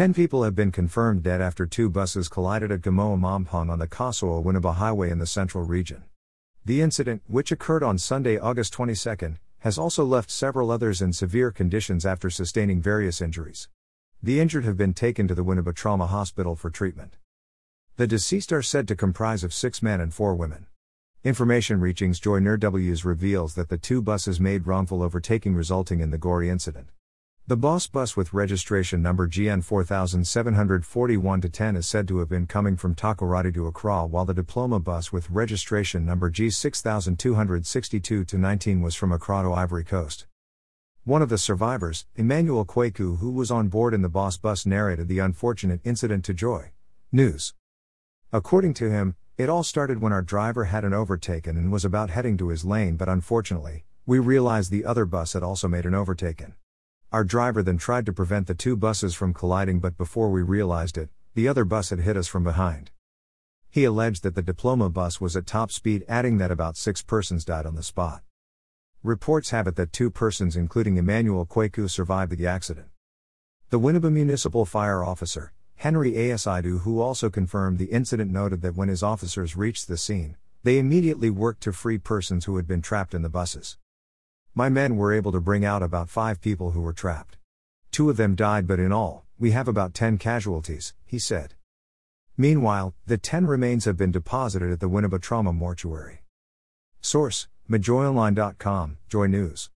Ten people have been confirmed dead after two buses collided at Gomoa Mampong on the Kasoa Winneba Highway in the central region. The incident, which occurred on Sunday, August 22, has also left several others in severe conditions after sustaining various injuries. The injured have been taken to the Winneba Trauma Hospital for treatment. The deceased are said to comprise of six men and four women. Information reaching Joy News reveals that the two buses made wrongful overtaking resulting in the gory incident. The Boss bus with registration number GN 4741 10 is said to have been coming from Takoradi to Accra, while the Diploma bus with registration number G 6262 19 was from Accra to Ivory Coast. One of the survivors, Emmanuel Kwaku, who was on board in the Boss bus, narrated the unfortunate incident to Joy News. According to him, it all started when our driver had an overtaken and was about heading to his lane, but unfortunately, we realized the other bus had also made an overtaken. Our driver then tried to prevent the two buses from colliding, but before we realized it, the other bus had hit us from behind. He alleged that the diploma bus was at top speed, adding that about six persons died on the spot. Reports have it that two persons, including Emmanuel Kwaku, survived the accident. The Winneba Municipal Fire Officer, Henry Asiedu, who also confirmed the incident, noted that when his officers reached the scene, they immediately worked to free persons who had been trapped in the buses. My men were able to bring out about five people who were trapped. Two of them died, but in all, we have about 10 casualties, he said. Meanwhile, the 10 remains have been deposited at the Winneba Trauma Mortuary. Source: MyJoyOnline.com, Joy News.